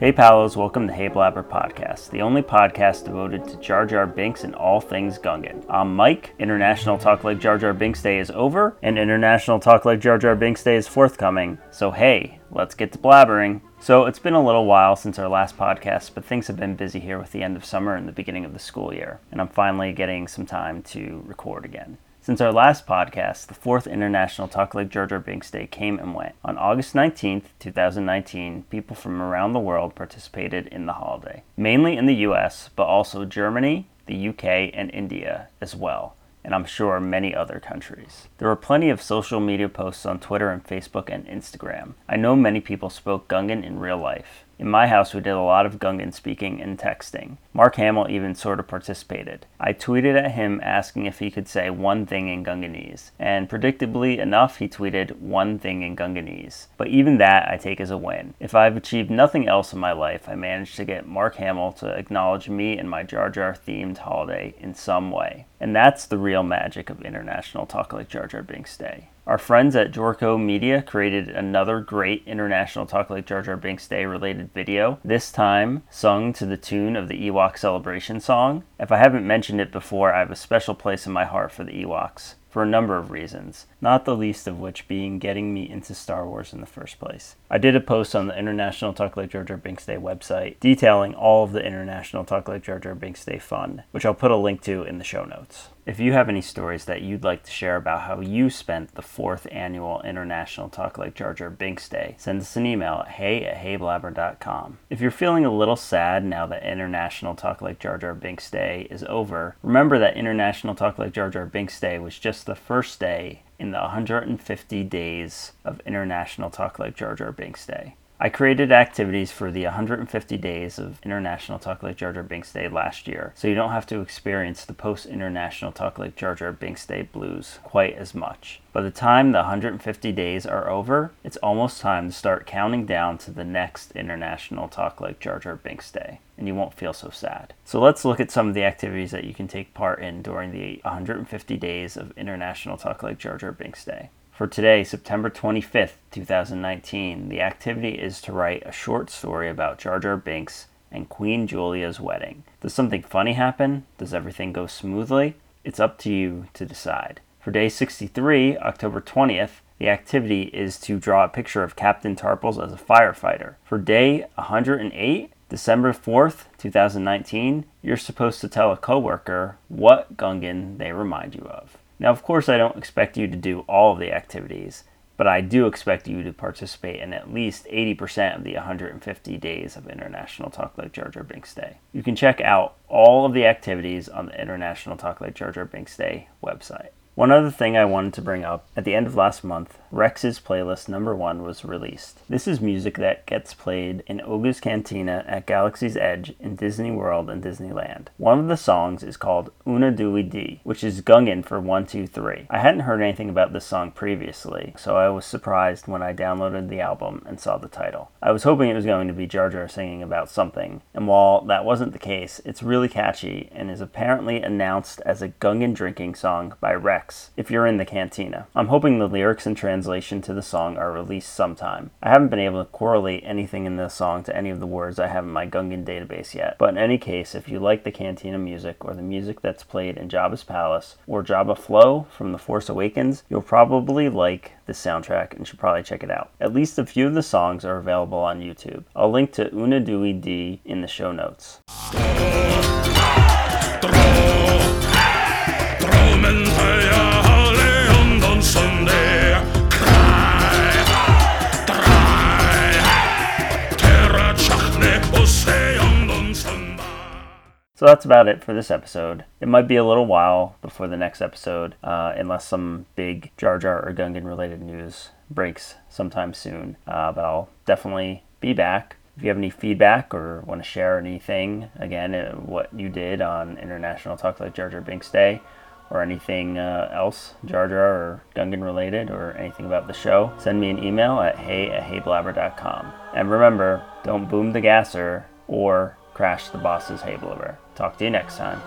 Hey Palos, welcome to Hey Blabber Podcast, the only podcast devoted to Jar Jar Binks and all things Gungan. I'm Mike. International Talk Like Jar Jar Binks Day is over, and International Talk Like Jar Jar Binks Day is forthcoming. So hey, let's get to blabbering. So it's been a little while since our last podcast, but things have been busy here with the end of summer and the beginning of the school year, and I'm finally getting some time to record again. Since our last podcast, the fourth International Talk Like Jar Binks Day came and went. On August 19th, 2019, people from around the world participated in the holiday, mainly in the US, but also Germany, the UK, and India as well and I'm sure many other countries. There were plenty of social media posts on Twitter and Facebook and Instagram. I know many people spoke Gungan in real life. In my house, we did a lot of Gungan speaking and texting. Mark Hamill even sort of participated. I tweeted at him asking if he could say one thing in Gunganese, and predictably enough, he tweeted one thing in Gunganese. But even that I take as a win. If I've achieved nothing else in my life, I managed to get Mark Hamill to acknowledge me and my Jar Jar themed holiday in some way. And that's the real magic of International Talk Like Jar Jar Binks Day. Our friends at Jorko Media created another great International Talk Like Jar Jar Binks Day related video, this time sung to the tune of the Ewok Celebration song. If I haven't mentioned it before, I have a special place in my heart for the Ewoks for a number of reasons, not the least of which being getting me into Star Wars in the first place. I did a post on the International Talk Like Jar Jar Binks Day website detailing all of the International Talk Like Jar Jar Binks Day fun, which I'll put a link to in the show notes. If you have any stories that you'd like to share about how you spent the fourth annual International Talk Like Jar Jar Binks Day, send us an email at hey at heyblabber.com. If you're feeling a little sad now that International Talk Like Jar Jar Binks Day is over, remember that International Talk Like Jar Jar Binks Day was just the first day in the 150 days of International Talk Like Jar Jar Binks Day. I created activities for the 150 days of International Talk Like Jar Jar Binks Day last year, so you don't have to experience the post International Talk Like Jar Jar Binks Day blues quite as much. By the time the 150 days are over, it's almost time to start counting down to the next International Talk Like Jar Jar Binks Day, and you won't feel so sad. So let's look at some of the activities that you can take part in during the 150 days of International Talk Like Jar Jar Binks Day. For today, September 25th, 2019, the activity is to write a short story about Jar Jar Binks and Queen Julia's wedding. Does something funny happen? Does everything go smoothly? It's up to you to decide. For day 63, October 20th, the activity is to draw a picture of Captain Tarpals as a firefighter. For day 108, December 4th, 2019, you're supposed to tell a coworker what Gungan they remind you of. Now, of course, I don't expect you to do all of the activities, but I do expect you to participate in at least 80% of the 150 days of International Talk Like Jar Jar Binks Day. You can check out all of the activities on the International Talk Like Jar Jar Binks Day website. One other thing I wanted to bring up at the end of last month, Rex's playlist number one was released. This is music that gets played in Oga's Cantina at Galaxy's Edge in Disney World and Disneyland. One of the songs is called Una Duey Dee, which is Gungan for 123. I hadn't heard anything about this song previously, so I was surprised when I downloaded the album and saw the title. I was hoping it was going to be Jar Jar singing about something, and while that wasn't the case, it's really catchy and is apparently announced as a Gungan drinking song by Rex if you're in the cantina. I'm hoping the lyrics and translation to the song are released sometime. I haven't been able to correlate anything in the song to any of the words I have in my Gungan database yet, but in any case, if you like the cantina music or the music that's played in Jabba's Palace or Jabba Flow from The Force Awakens, you'll probably like the soundtrack and should probably check it out. At least a few of the songs are available on YouTube. I'll link to Una Duey Dee in the show notes. So that's about it for this episode. It might be a little while before the next episode, uh, unless some big Jar Jar or Gungan related news breaks sometime soon. Uh, but I'll definitely be back. If you have any feedback or want to share anything, again, uh, what you did on International Talk Like Jar Jar Binks Day, or anything uh, else, Jar Jar or Gungan related, or anything about the show, send me an email at hey at heyblabber.com. And remember, don't boom the gasser or crash the boss's hay blower. Talk to you next time.